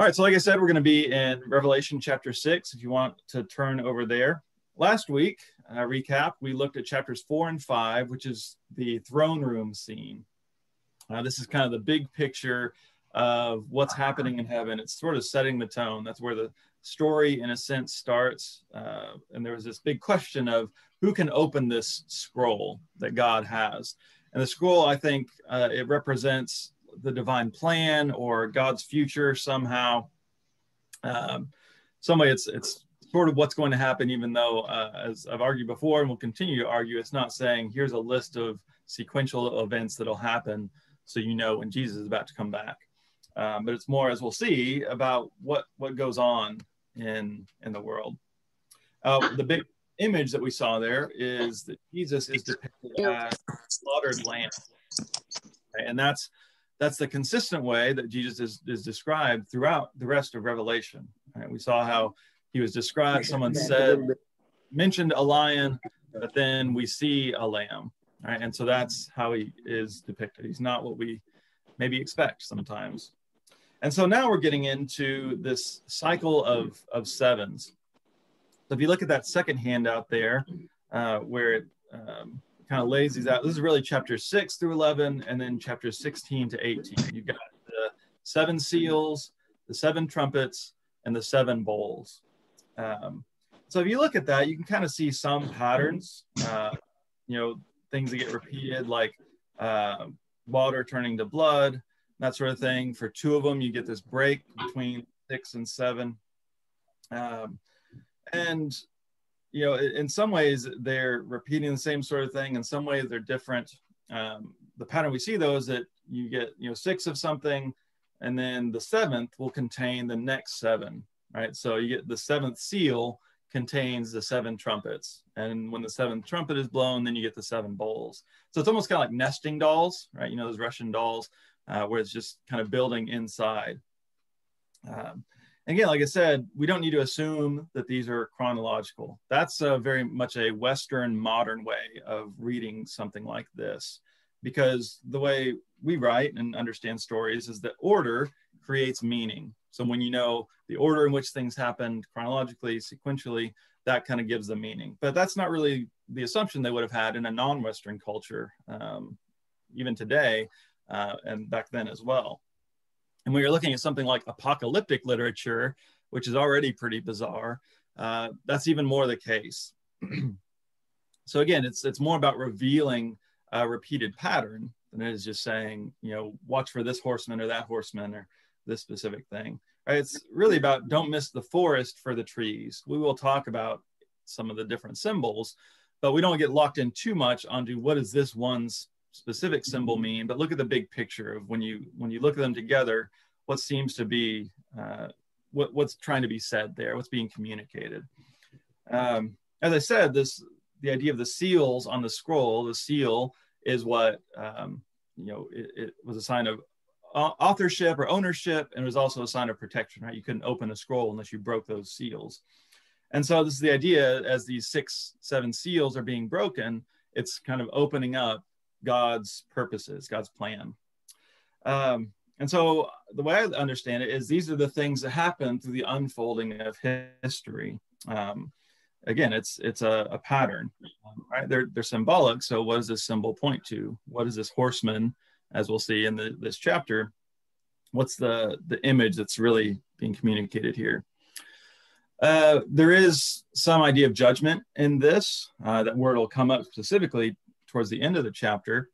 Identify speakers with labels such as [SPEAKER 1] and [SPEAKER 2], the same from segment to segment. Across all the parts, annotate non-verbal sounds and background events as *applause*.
[SPEAKER 1] All right, so like I said, we're going to be in Revelation chapter six. If you want to turn over there. Last week, uh, recap, we looked at chapters four and five, which is the throne room scene. Uh, this is kind of the big picture of what's happening in heaven. It's sort of setting the tone. That's where the story, in a sense, starts. Uh, and there was this big question of who can open this scroll that God has. And the scroll, I think, uh, it represents the divine plan or God's future somehow. Um, some way, it's it's sort of what's going to happen, even though, uh, as I've argued before and will continue to argue, it's not saying here's a list of sequential events that'll happen so you know when Jesus is about to come back. Um, but it's more, as we'll see, about what what goes on in in the world. Uh, the big image that we saw there is that Jesus is depicted as slaughtered lamb, and that's that's the consistent way that Jesus is, is described throughout the rest of Revelation. Right? We saw how he was described. Someone said mentioned a lion, but then we see a lamb, right? And so that's how he is depicted. He's not what we maybe expect sometimes. And so now we're getting into this cycle of, of sevens. So if you look at that second handout there, uh, where it um, kind of lays these out, this is really chapter 6 through 11, and then chapter 16 to 18. You've got the seven seals, the seven trumpets, and the seven bowls. Um, so if you look at that, you can kind of see some patterns, uh, you know, things that get repeated like uh, water turning to blood, that sort of thing. For two of them, you get this break between six and seven. Um, and, you know, in some ways, they're repeating the same sort of thing. In some ways, they're different. Um, the pattern we see, though, is that you get, you know, six of something, and then the seventh will contain the next seven, right? So you get the seventh seal contains the seven trumpets. And when the seventh trumpet is blown, then you get the seven bowls. So it's almost kind of like nesting dolls, right? You know, those Russian dolls uh, where it's just kind of building inside. Um, again, like I said, we don't need to assume that these are chronological. That's a very much a Western modern way of reading something like this, because the way we write and understand stories is that order creates meaning. So when you know the order in which things happened chronologically, sequentially, that kind of gives the meaning. But that's not really the assumption they would have had in a non-Western culture, um, even today, uh, and back then as well. And when you're looking at something like apocalyptic literature, which is already pretty bizarre, uh, that's even more the case. *clears throat* so again, it's it's more about revealing a repeated pattern than it is just saying, you know, watch for this horseman or that horseman or this specific thing. Right? It's really about don't miss the forest for the trees. We will talk about some of the different symbols, but we don't get locked in too much onto what is this one's specific symbol mean, but look at the big picture of when you when you look at them together, what seems to be uh, what, what's trying to be said there, what's being communicated. Um, as I said, this the idea of the seals on the scroll. The seal is what um, you know. It, it, was a sign of authorship or ownership, and it was also a sign of protection. Right, you couldn't open a scroll unless you broke those seals. And so this is the idea as these six, seven seals are being broken, it's kind of opening up God's purposes, God's plan. Um, and so the way I understand it is these are the things that happen through the unfolding of history. Um, again, it's it's a, a pattern, right? They're they're symbolic. So what does this symbol point to? What is this horseman, as we'll see in the, this chapter? What's the the image that's really being communicated here? Uh, there is some idea of judgment in this. Uh, that word will come up specifically towards the end of the chapter.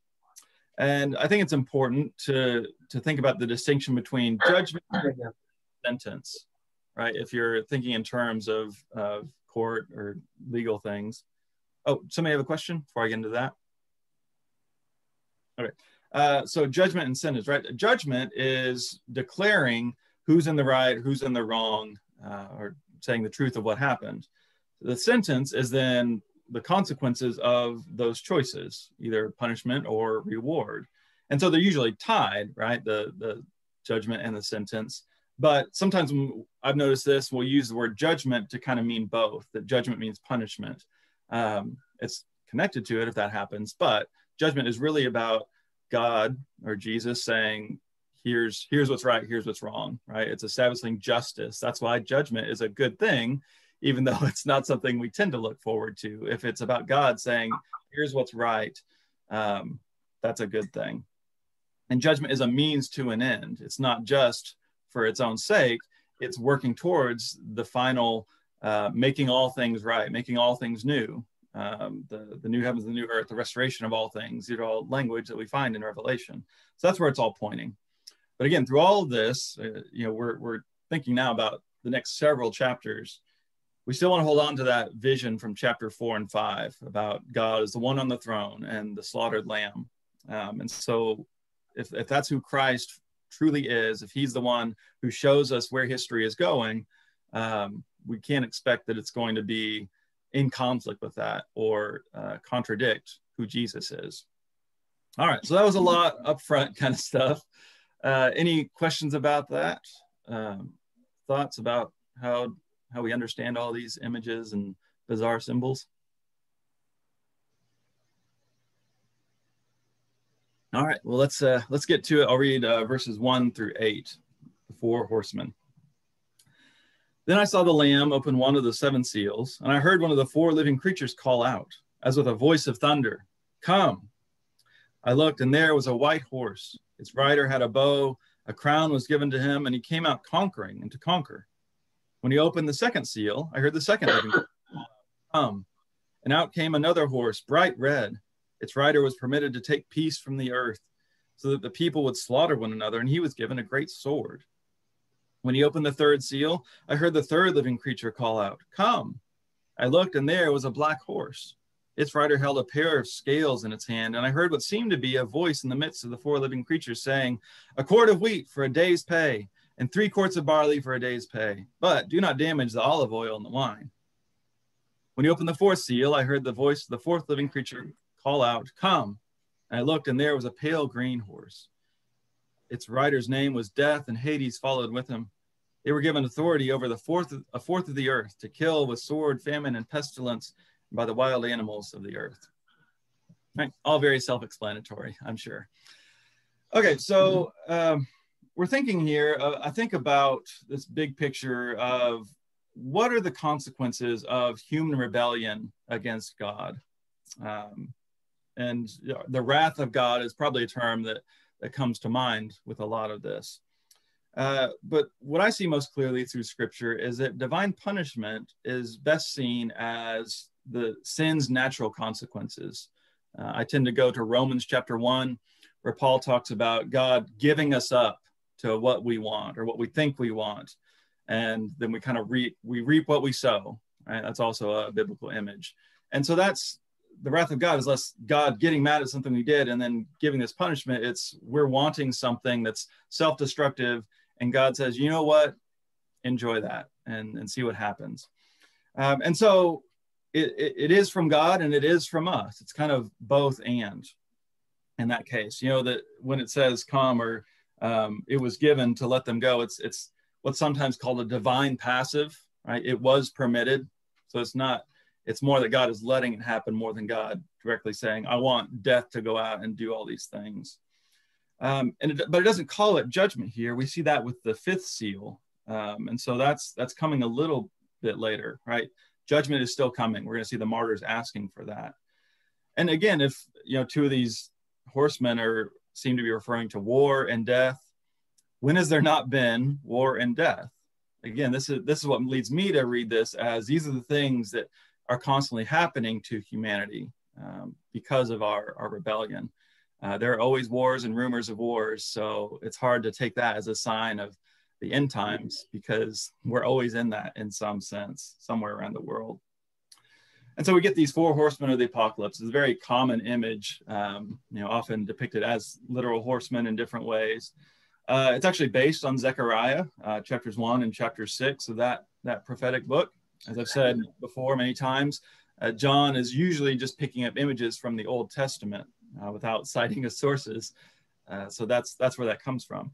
[SPEAKER 1] And I think it's important to, to think about the distinction between judgment and sentence, right? If you're thinking in terms of, of court or legal things. Oh, somebody have a question before I get into that? Okay. Uh, so judgment and sentence, right? Judgment is declaring who's in the right, who's in the wrong, uh, or saying the truth of what happened. The sentence is then the consequences of those choices, either punishment or reward. And so they're usually tied, right? The, the judgment and the sentence. But sometimes I've noticed this, we'll use the word judgment to kind of mean both, that judgment means punishment. Um, it's connected to it if that happens, but judgment is really about God or Jesus saying here's here's what's right, here's what's wrong, right? It's establishing justice. That's why judgment is a good thing, even though it's not something we tend to look forward to. If it's about God saying, here's what's right, um, that's a good thing. And judgment is a means to an end. It's not just for its own sake. It's working towards the final uh, making all things right, making all things new, um, the, the new heavens, the new earth, the restoration of all things, you know, language that we find in Revelation. So that's where it's all pointing. But again, through all of this, uh, you know, we're, we're thinking now about the next several chapters. We still want to hold on to that vision from chapter four and five about God as the one on the throne and the slaughtered lamb. Um, and so, if, if that's who Christ truly is, if he's the one who shows us where history is going, um, we can't expect that it's going to be in conflict with that or uh, contradict who Jesus is. All right, so that was a lot upfront kind of stuff. Uh, any questions about that? Um, thoughts about how how we understand all these images and bizarre symbols? All right, well let's uh, let's get to it. I'll read uh, verses one through eight, the four horsemen. Then I saw the Lamb open one of the seven seals, and I heard one of the four living creatures call out, as with a voice of thunder, Come! I looked, and there was a white horse. Its rider had a bow, a crown was given to him, and he came out conquering and to conquer. When he opened the second seal, I heard the second living creature *laughs* come, and out came another horse, bright red. Its rider was permitted to take peace from the earth, so that the people would slaughter one another, and he was given a great sword. When he opened the third seal, I heard the third living creature call out, Come! I looked, and there was a black horse. Its rider held a pair of scales in its hand, and I heard what seemed to be a voice in the midst of the four living creatures saying, A quart of wheat for a day's pay, and three quarts of barley for a day's pay. But do not damage the olive oil and the wine. When he opened the fourth seal, I heard the voice of the fourth living creature call out, Come! And I looked, and there was a pale green horse. Its rider's name was Death, and Hades followed with him. They were given authority over the fourth, a fourth of the earth to kill with sword, famine, and pestilence by the wild animals of the earth. Right, all very self-explanatory, I'm sure. Okay, so um, we're thinking here, uh, I think about this big picture of what are the consequences of human rebellion against God? Um, and the wrath of God is probably a term that, that comes to mind with a lot of this. Uh, but what I see most clearly through scripture is that divine punishment is best seen as the sin's natural consequences. Uh, I tend to go to Romans chapter 1, where Paul talks about God giving us up to what we want or what we think we want. And then we kind of reap, we reap what we sow. Right? That's also a biblical image. And so that's the wrath of God is less God getting mad at something we did and then giving this punishment. It's we're wanting something that's self destructive and God says, you know what, enjoy that and, and see what happens. Um, and so it, it, it is from God and it is from us. It's kind of both and in that case, you know, that when it says come or um, it was given to let them go, it's, it's what's sometimes called a divine passive, right? It was permitted. So it's not, it's more that God is letting it happen more than God directly saying, I want death to go out and do all these things. Um, and it, but it doesn't call it judgment here. We see that with the fifth seal, um, and so that's that's coming a little bit later, right? Judgment is still coming. We're going to see the martyrs asking for that. And again, if you know two of these horsemen are seem to be referring to war and death, when has there not been war and death? Again, this is this is what leads me to read this as these are the things that are constantly happening to humanity um, because of our, our rebellion. Uh, there are always wars and rumors of wars, so it's hard to take that as a sign of the end times because we're always in that in some sense, somewhere around the world. And so we get these four horsemen of the apocalypse. It's a very common image, um, you know, often depicted as literal horsemen in different ways. Uh, it's actually based on Zechariah, uh, chapters one and chapter six of that, that prophetic book. As I've said before many times, uh, John is usually just picking up images from the Old Testament uh, without *laughs* citing his sources. Uh, so that's that's where that comes from.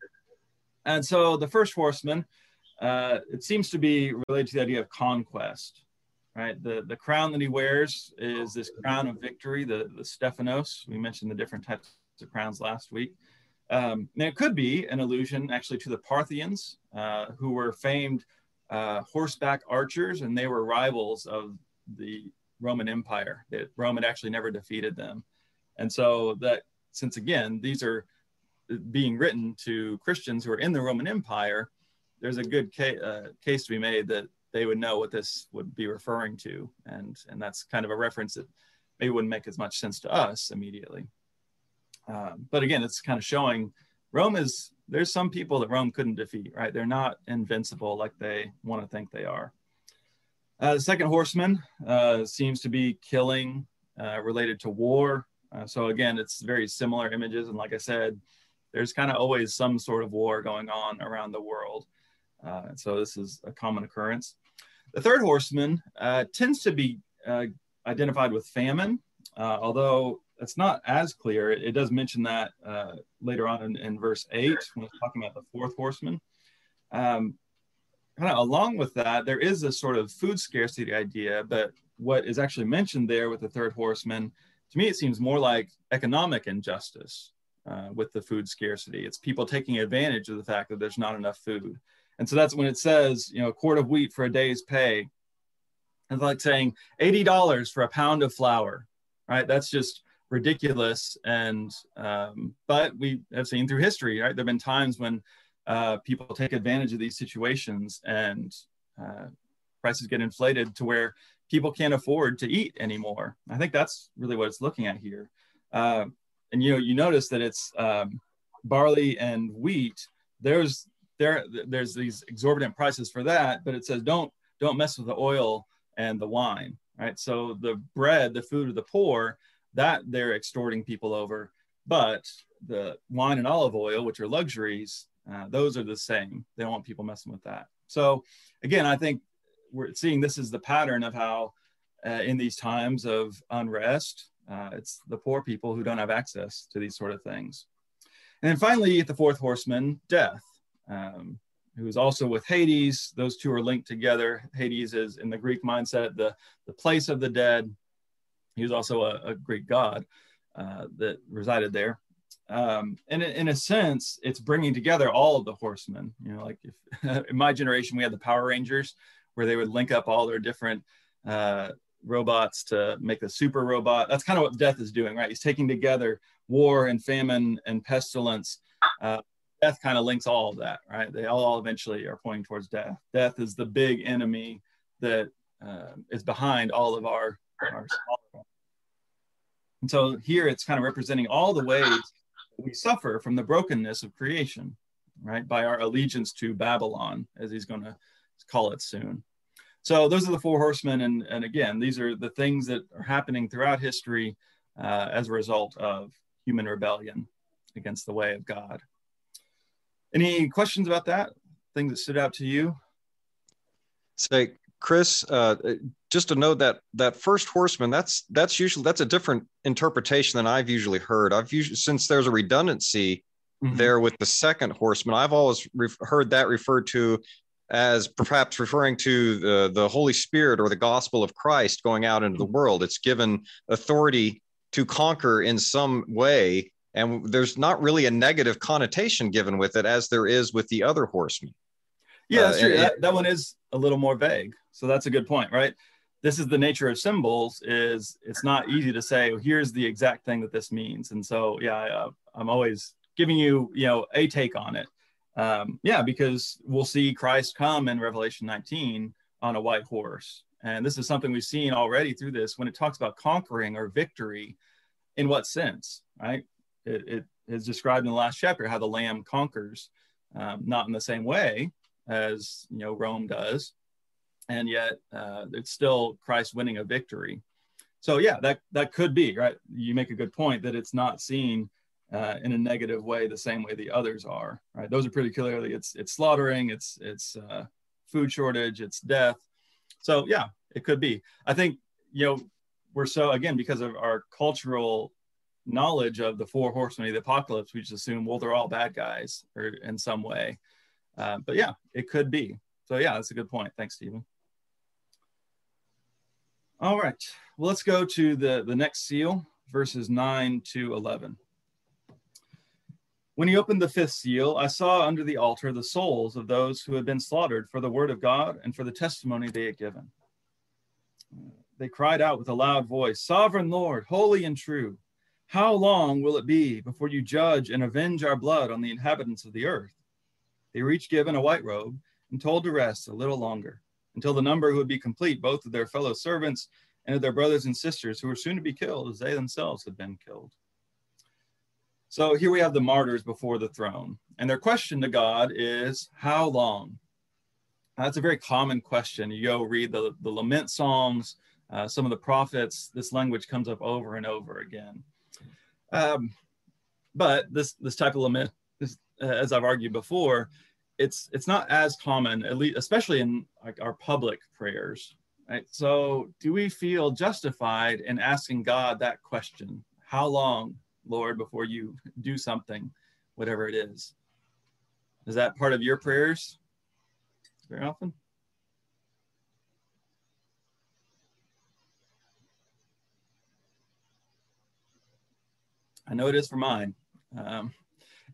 [SPEAKER 1] And so the first horseman, uh, it seems to be related to the idea of conquest, right? The the crown that he wears is this crown of victory, the the Stephanos. We mentioned the different types of crowns last week. Um, and it could be an allusion actually to the Parthians, uh, who were famed uh, horseback archers, and they were rivals of the Roman Empire. That Rome had actually never defeated them, and so that since again these are being written to Christians who are in the Roman Empire, there's a good ca- uh, case to be made that they would know what this would be referring to, and and that's kind of a reference that maybe wouldn't make as much sense to us immediately. Uh, but again, it's kind of showing Rome is there's some people that Rome couldn't defeat, right? They're not invincible like they want to think they are. Uh, the second horseman uh, seems to be killing uh, related to war. Uh, so again, it's very similar images, and like I said, there's kind of always some sort of war going on around the world. Uh, so this is a common occurrence. The third horseman tends to be identified with famine, although it's not as clear. It, it does mention that uh, later on in, in, verse 8 when it's talking about the fourth horseman. Um, kind of along with that, there is a sort of food scarcity idea, but what is actually mentioned there with the third horseman, to me, it seems more like economic injustice uh, with the food scarcity. It's people taking advantage of the fact that there's not enough food. And so that's when it says, you know, a quart of wheat for a day's pay. It's like saying $80 for a pound of flour, right? That's just ridiculous. And um, but we have seen through history, right? There've been times when uh, people take advantage of these situations and uh, prices get inflated to where people can't afford to eat anymore. I think that's really what it's looking at here. Uh, and you know, you notice that it's um, barley and wheat. There's there there's these exorbitant prices for that, but it says don't don't mess with the oil and the wine, right? So the bread, the food of the poor, that they're extorting people over. But the wine and olive oil, which are luxuries, uh, those are the same. They don't want people messing with that. So again, I think we're seeing this is the pattern of how uh, in these times of unrest, uh, it's the poor people who don't have access to these sort of things. And then finally, the fourth horseman, death, um, who is also with Hades. Those two are linked together. Hades is in the Greek mindset, the, the place of the dead. He was also a, a Greek god uh, that resided there. Um, and in, a sense, it's bringing together all of the horsemen. You know, like if *laughs* in my generation we had the Power Rangers, where they would link up all their different uh, robots to make the super robot. That's kind of what Death is doing, right? He's taking together war and famine and pestilence. Uh, death kind of links all of that, right? They all eventually are pointing towards death. Death is the big enemy that uh, is behind all of our our and so here it's kind of representing all the ways we suffer from the brokenness of creation, right? By our allegiance to Babylon, as he's going to call it soon. So those are the four horsemen. And, and again, these are the things that are happening throughout history uh, as a result of human rebellion against the way of God. Any questions about that? Things that stood out to you?
[SPEAKER 2] Say, Chris, uh, just to note that that first horseman, that's that's usually that's a different interpretation than I've usually heard. I've usually since there's a redundancy mm-hmm. there with the second horseman, I've always re- heard that referred to as perhaps referring to the, the Holy Spirit or the gospel of Christ going out into the mm-hmm. world. It's given authority to conquer in some way, and there's not really a negative connotation given with it as there is with the other horsemen.
[SPEAKER 1] Yeah, that's uh, true. that, that one is a little more vague. So that's a good point, right? This is the nature of symbols. Is it's not easy to say well, here's the exact thing that this means. And so yeah, I, uh, I'm always giving you you know a take on it. Um, yeah, because we'll see Christ come in Revelation 19 on a white horse, and this is something we've seen already through this when it talks about conquering or victory. In what sense, right? It, it is described in the last chapter how the Lamb conquers, um, not in the same way, as you know Rome does, and yet uh, it's still Christ winning a victory. So yeah, that that could be right. You make a good point that it's not seen uh, in a negative way the same way the others are. Right? Those are pretty clearly it's it's slaughtering, it's it's uh, food shortage, it's death. So yeah, it could be. I think you know we're so again because of our cultural knowledge of the four horsemen of the apocalypse, we just assume well they're all bad guys or in some way. Uh, but yeah, it could be. So yeah, that's a good point. Thanks, Stephen. All right, well, let's go to the, the next seal, verses 9 to 11. When he opened the fifth seal, I saw under the altar the souls of those who had been slaughtered for the word of God and for the testimony they had given. They cried out with a loud voice, Sovereign Lord, holy and true, how long will it be before you judge and avenge our blood on the inhabitants of the earth? They were each given a white robe and told to rest a little longer until the number would be complete, both of their fellow servants and of their brothers and sisters who were soon to be killed as they themselves had been killed. So here we have the martyrs before the throne, and their question to God is, How long? That's a very common question. You go read the, the lament psalms, uh, some of the prophets, this language comes up over and over again. Um, but this, this type of lament, is, uh, as I've argued before, it's, it's not as common, at least, especially in like our public prayers. Right? So, do we feel justified in asking God that question? How long? Lord, before you do something, whatever it is. Is that part of your prayers very often? I know it is for mine. Um,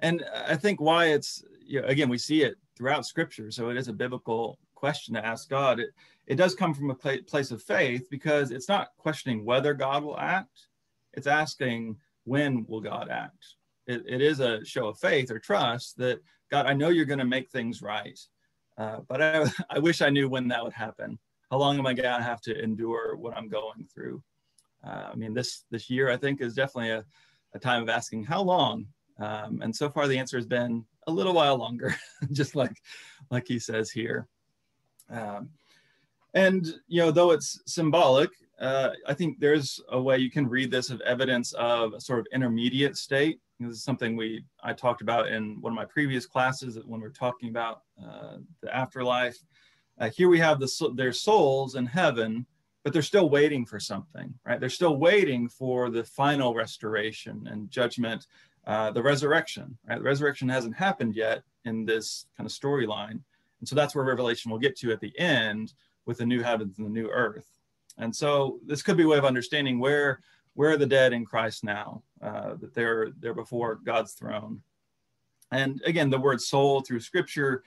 [SPEAKER 1] and I think why it's, you know, again, we see it throughout scripture. So it is a biblical question to ask God. It, it does come from a place of faith because it's not questioning whether God will act, it's asking, when will God act? It, it is a show of faith or trust that God, I know you're going to make things right, uh, but I, *laughs* I wish I knew when that would happen. How long am I going to have to endure what I'm going through? Uh, I mean, this this year I think is definitely a, a time of asking how long. Um, and so far the answer has been a little while longer, *laughs* just like like he says here. Um, and you know, though it's symbolic, uh, I think there's a way you can read this of evidence of a sort of intermediate state. This is something we I talked about in one of my previous classes when we are talking about uh, the afterlife. Uh, here we have the, their souls in heaven, but they're still waiting for something, right? They're still waiting for the final restoration and judgment, uh, the resurrection, right? The resurrection hasn't happened yet in this kind of storyline. And so that's where Revelation will get to at the end with the new heavens and the new earth. And so this could be a way of understanding where where are the dead in Christ now, uh, that they're they're before God's throne. And again, the word soul through Scripture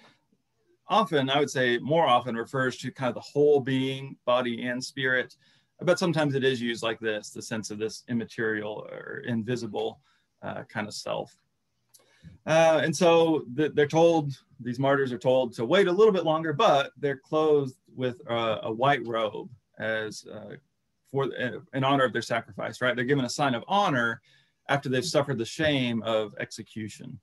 [SPEAKER 1] often, I would say, more often refers to kind of the whole being, body and spirit. But sometimes it is used like this, the sense of this immaterial or invisible uh, kind of self. Uh, and so they're told, these martyrs are told to wait a little bit longer, but they're clothed with a white robe as uh, for uh, in honor of their sacrifice, right? They're given a sign of honor after they've suffered the shame of execution.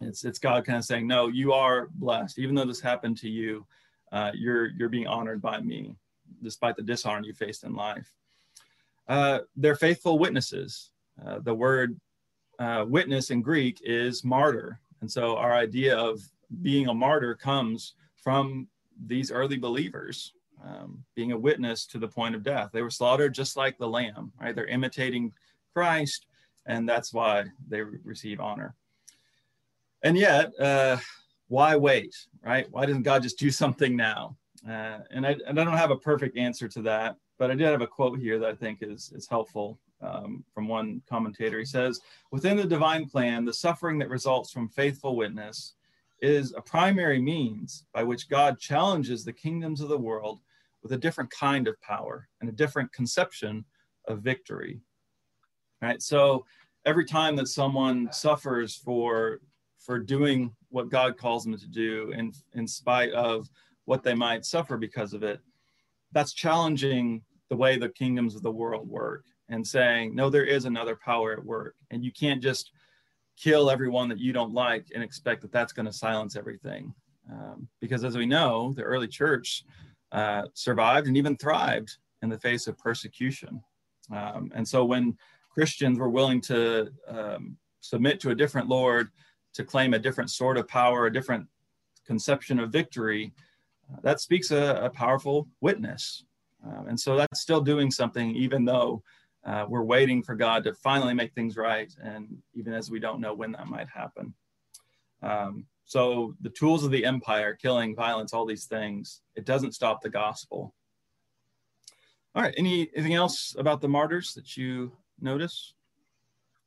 [SPEAKER 1] It's it's God kind of saying, no, you are blessed, even though this happened to you. Uh, you're you're being honored by me, despite the dishonor you faced in life. Uh, they're faithful witnesses. Uh, the word uh, witness in Greek is martyr, and so our idea of being a martyr comes from these early believers um, being a witness to the point of death. They were slaughtered just like the lamb, right? They're imitating Christ, and that's why they receive honor. And yet, uh, why wait, right? Why doesn't God just do something now? Uh, and, I, and I don't have a perfect answer to that, but I did have a quote here that I think is, is helpful um, from one commentator. He says, Within the divine plan, the suffering that results from faithful witness is a primary means by which God challenges the kingdoms of the world with a different kind of power and a different conception of victory. Right? So every time that someone suffers for for doing what God calls them to do in in spite of what they might suffer because of it, that's challenging the way the kingdoms of the world work and saying, no, there is another power at work. And you can't just kill everyone that you don't like and expect that that's going to silence everything. Um, because as we know, the early church uh, survived and even thrived in the face of persecution. Um, and so when Christians were willing to um, submit to a different Lord, to claim a different sort of power, a different conception of victory, uh, that speaks a, a powerful witness. Um, and so that's still doing something, even though uh, we're waiting for God to finally make things right, and even as we don't know when that might happen. Um, so the tools of the empire, killing, violence, all these things, it doesn't stop the gospel. All right, any, anything else about the martyrs that you notice,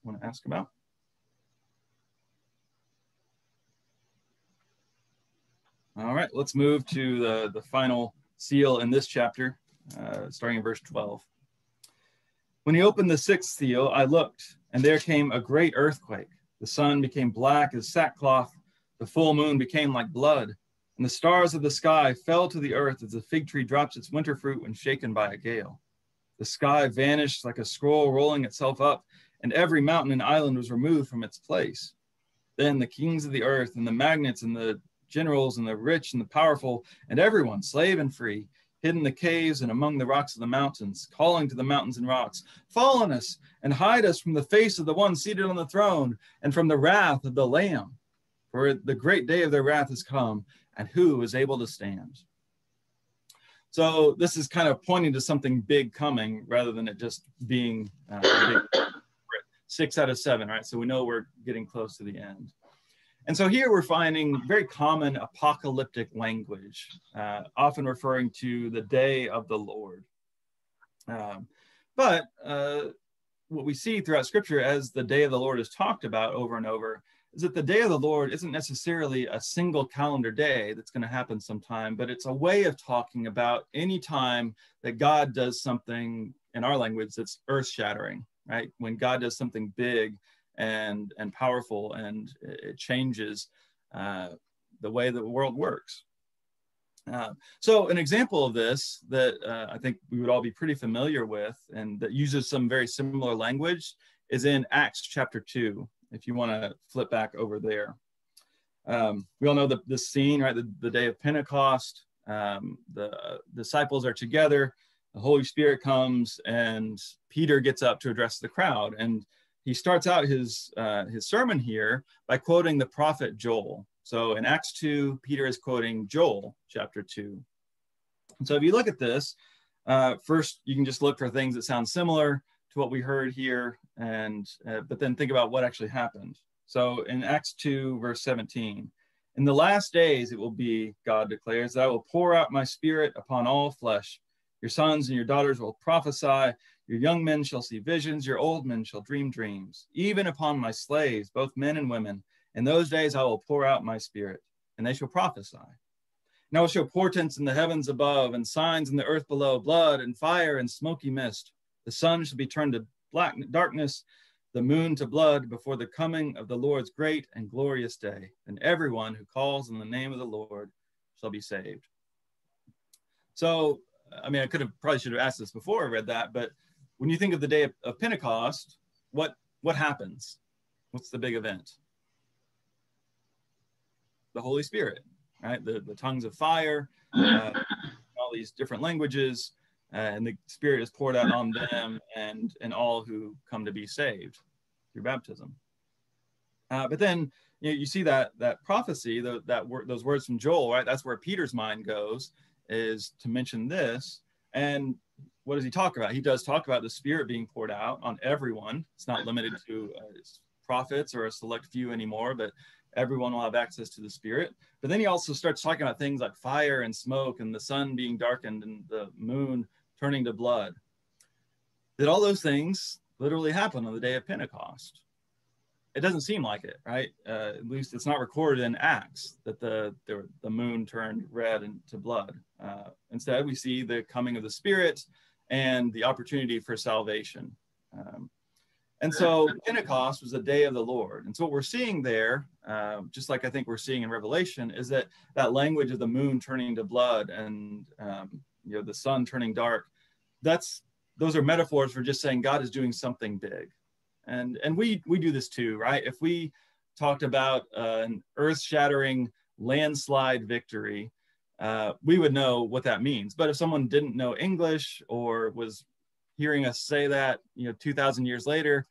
[SPEAKER 1] want to ask about? All right, let's move to the, the final seal in this chapter, uh, starting in verse 12. When he opened the sixth seal, I looked, and there came a great earthquake. The sun became black as sackcloth, the full moon became like blood, and the stars of the sky fell to the earth as a fig tree drops its winter fruit when shaken by a gale. The sky vanished like a scroll rolling itself up, and every mountain and island was removed from its place. Then the kings of the earth and the magnates and the generals and the rich and the powerful, and everyone, slave and free, hid in the caves and among the rocks of the mountains, calling to the mountains and rocks, Fall on us and hide us from the face of the one seated on the throne and from the wrath of the Lamb. For the great day of their wrath has come, and who is able to stand? So this is kind of pointing to something big coming rather than it just being uh, six out of seven, right? So we know we're getting close to the end. And so here we're finding very common apocalyptic language, uh, often referring to the day of the Lord. Um, but uh, what we see throughout Scripture as the day of the Lord is talked about over and over is that the day of the Lord isn't necessarily a single calendar day that's going to happen sometime, but it's a way of talking about any time that God does something in our language that's earth shattering, right? When God does something big and and powerful, and it changes uh, the way the world works. Uh, so an example of this that uh, I think we would all be pretty familiar with and that uses some very similar language is in Acts chapter 2, if you want to flip back over there. Um, we all know the, the scene, right? The, the day of Pentecost, um, the disciples are together, the Holy Spirit comes, and Peter gets up to address the crowd. And he starts out his uh, his sermon here by quoting the prophet Joel. So in Acts 2, Peter is quoting Joel chapter 2. And so if you look at this, uh, first you can just look for things that sound similar to what we heard here, and uh, but then think about what actually happened. So in Acts 2, verse 17, in the last days it will be, God declares, that I will pour out my spirit upon all flesh. Your sons and your daughters will prophesy. Your young men shall see visions, your old men shall dream dreams, even upon my slaves, both men and women. In those days I will pour out my spirit, and they shall prophesy. And I will show portents in the heavens above, and signs in the earth below, blood and fire and smoky mist. The sun shall be turned to black darkness, the moon to blood, before the coming of the Lord's great and glorious day. And everyone who calls in the name of the Lord shall be saved. So, I mean, I could have probably should have asked this before I read that, but when you think of the day of, of Pentecost, what what happens? What's the big event? The Holy Spirit, right? The the tongues of fire, uh, all these different languages, uh, and the Spirit is poured out on them and and all who come to be saved through baptism. Uh, but then you, know, you see that that prophecy, the, that word, those words from Joel, right? That's where Peter's mind goes, is to mention this. And what does he talk about? He does talk about the Spirit being poured out on everyone. It's not limited to uh, prophets or a select few anymore, but everyone will have access to the Spirit. But then he also starts talking about things like fire and smoke and the sun being darkened and the moon turning to blood. Did all those things literally happen on the day of Pentecost? It doesn't seem like it, right? Uh, at least it's not recorded in Acts that the the, the moon turned red into blood. Uh, instead, we see the coming of the Spirit and the opportunity for salvation. Um, and so Pentecost was the day of the Lord. And so what we're seeing there, uh, just like I think we're seeing in Revelation, is that that language of the moon turning to blood and um, you know the sun turning dark. That's those are metaphors for just saying God is doing something big, and and we we do this too, right? If we talked about uh, an earth-shattering landslide victory, uh, we would know what that means. But if someone didn't know English or was hearing us say that, you know, 2,000 years later,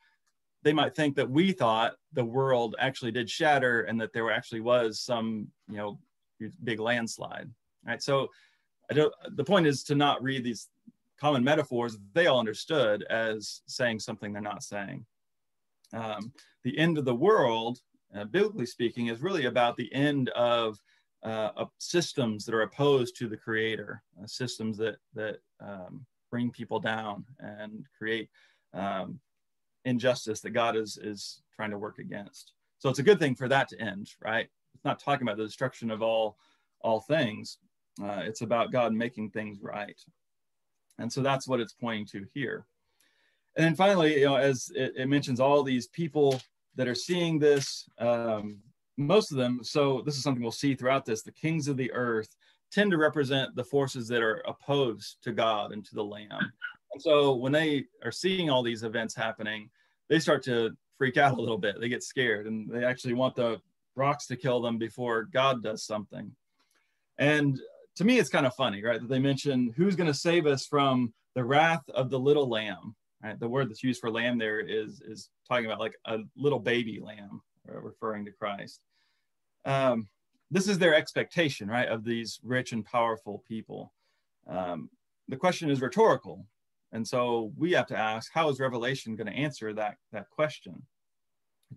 [SPEAKER 1] they might think that we thought the world actually did shatter and that there actually was some, you know, big landslide. Right. So I don't, the point is to not read these common metaphors they all understood as saying something they're not saying. Um, the end of the world, uh, biblically speaking, is really about the end of uh, systems that are opposed to the creator, uh, systems that that um, bring people down and create um, injustice that God is is trying to work against. So it's a good thing for that to end, right? It's not talking about the destruction of all all things. Uh, it's about God making things right. And so that's what it's pointing to here. And then finally, you know, as it, it mentions all these people that are seeing this, um, most of them, so this is something we'll see throughout this, the kings of the earth tend to represent the forces that are opposed to God and to the Lamb. And so when they are seeing all these events happening, they start to freak out a little bit. They get scared and they actually want the rocks to kill them before God does something. And to me, it's kind of funny, right? That they mention who's going to save us from the wrath of the little lamb. Right? The word that's used for lamb there is is talking about like a little baby lamb, uh, referring to Christ. Um, this is their expectation, right, of these rich and powerful people. Um, the question is rhetorical, and so we have to ask, how is Revelation going to answer that that question?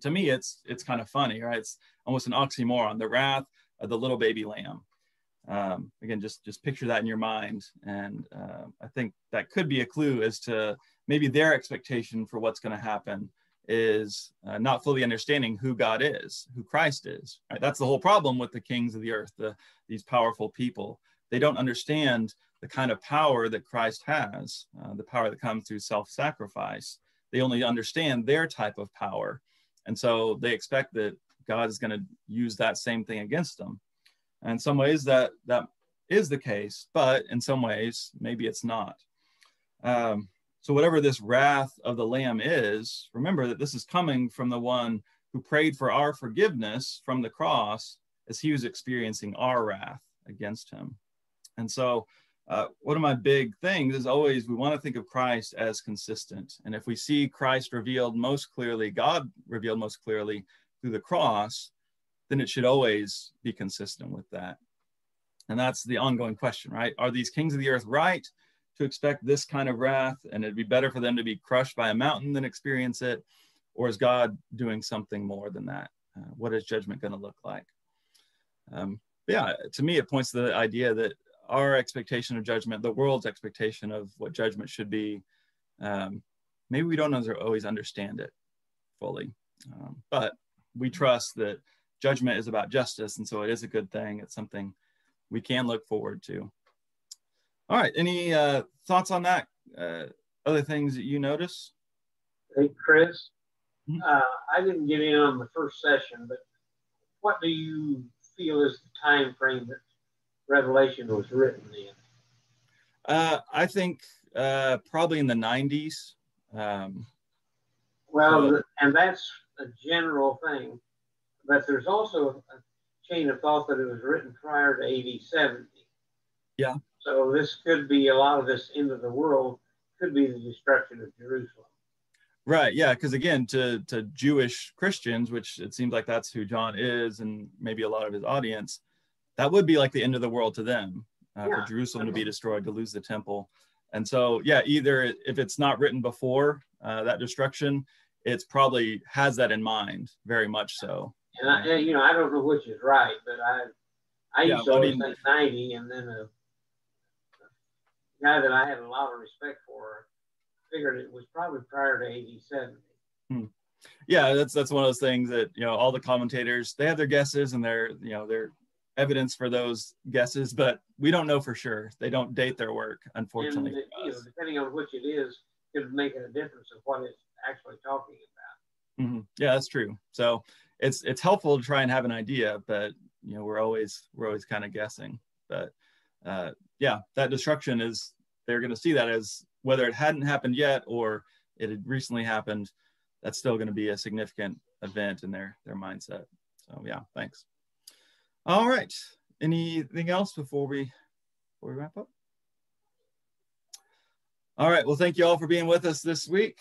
[SPEAKER 1] To me, it's it's kind of funny, right? It's almost an oxymoron: the wrath of the little baby lamb um, again, just just picture that in your mind, and uh, I think that could be a clue as to maybe their expectation for what's going to happen is uh, not fully understanding who God is, who Christ is. Right? That's the whole problem with the kings of the earth, the, these powerful people. They don't understand the kind of power that Christ has, uh, the power that comes through self-sacrifice. They only understand their type of power, and so they expect that God is going to use that same thing against them. And in some ways that that is the case, but in some ways maybe it's not. Um, so whatever this wrath of the Lamb is, remember that this is coming from the one who prayed for our forgiveness from the cross as he was experiencing our wrath against him. And so uh, one of my big things is always we want to think of Christ as consistent. And if we see Christ revealed most clearly, God revealed most clearly through the cross, then it should always be consistent with that. And that's the ongoing question, right? Are these kings of the earth right to expect this kind of wrath? And it'd be better for them to be crushed by a mountain than experience it? Or is God doing something more than that? Uh, what is judgment going to look like? Um, yeah, to me, it points to the idea that our expectation of judgment, the world's expectation of what judgment should be, um, maybe we don't always understand it fully. Um, but we trust that judgment is about justice. And so it is a good thing. It's something we can look forward to. All right. Any uh, thoughts on that? Uh, other things that you notice?
[SPEAKER 3] Hey, Chris. Mm-hmm. Uh, I didn't get in on the first session, but what do you feel is the time frame that Revelation was written in?
[SPEAKER 1] Uh, I think uh, probably in the 90s. Um,
[SPEAKER 3] well, so, and that's a general thing but there's also a chain of thought that it was written prior to AD 70.
[SPEAKER 1] Yeah.
[SPEAKER 3] So this could be a lot of this end of the world could be the destruction of Jerusalem.
[SPEAKER 1] Right. Yeah. Because again, to to Jewish Christians, which it seems like that's who John is, and maybe a lot of his audience, that would be like the end of the world to them. Uh, yeah. For Jerusalem to be destroyed, to lose the temple, and so yeah, either if it's not written before uh, that destruction, it's probably has that in mind, very much so.
[SPEAKER 3] And I, you know, I don't know which is right, but I, I yeah, used to always think 90, and then a, guy that I had a lot of respect for figured it was probably prior to 87.
[SPEAKER 1] Hmm. Yeah, that's that's one of those things that you know all the commentators they have their guesses and their you know their evidence for those guesses, but we don't know for sure. They don't date their work, unfortunately. And,
[SPEAKER 3] you know, depending on which it is, could make a difference of what it's actually talking about.
[SPEAKER 1] Mm-hmm. Yeah, that's true. So it's it's helpful to try and have an idea, but you know we're always we're always kind of guessing. But uh, yeah, that destruction is they're going to see that as whether it hadn't happened yet or it had recently happened. That's still going to be a significant event in their their mindset. So yeah, thanks. All right. Anything else before we before we wrap up? All right. Well, thank you all for being with us this week.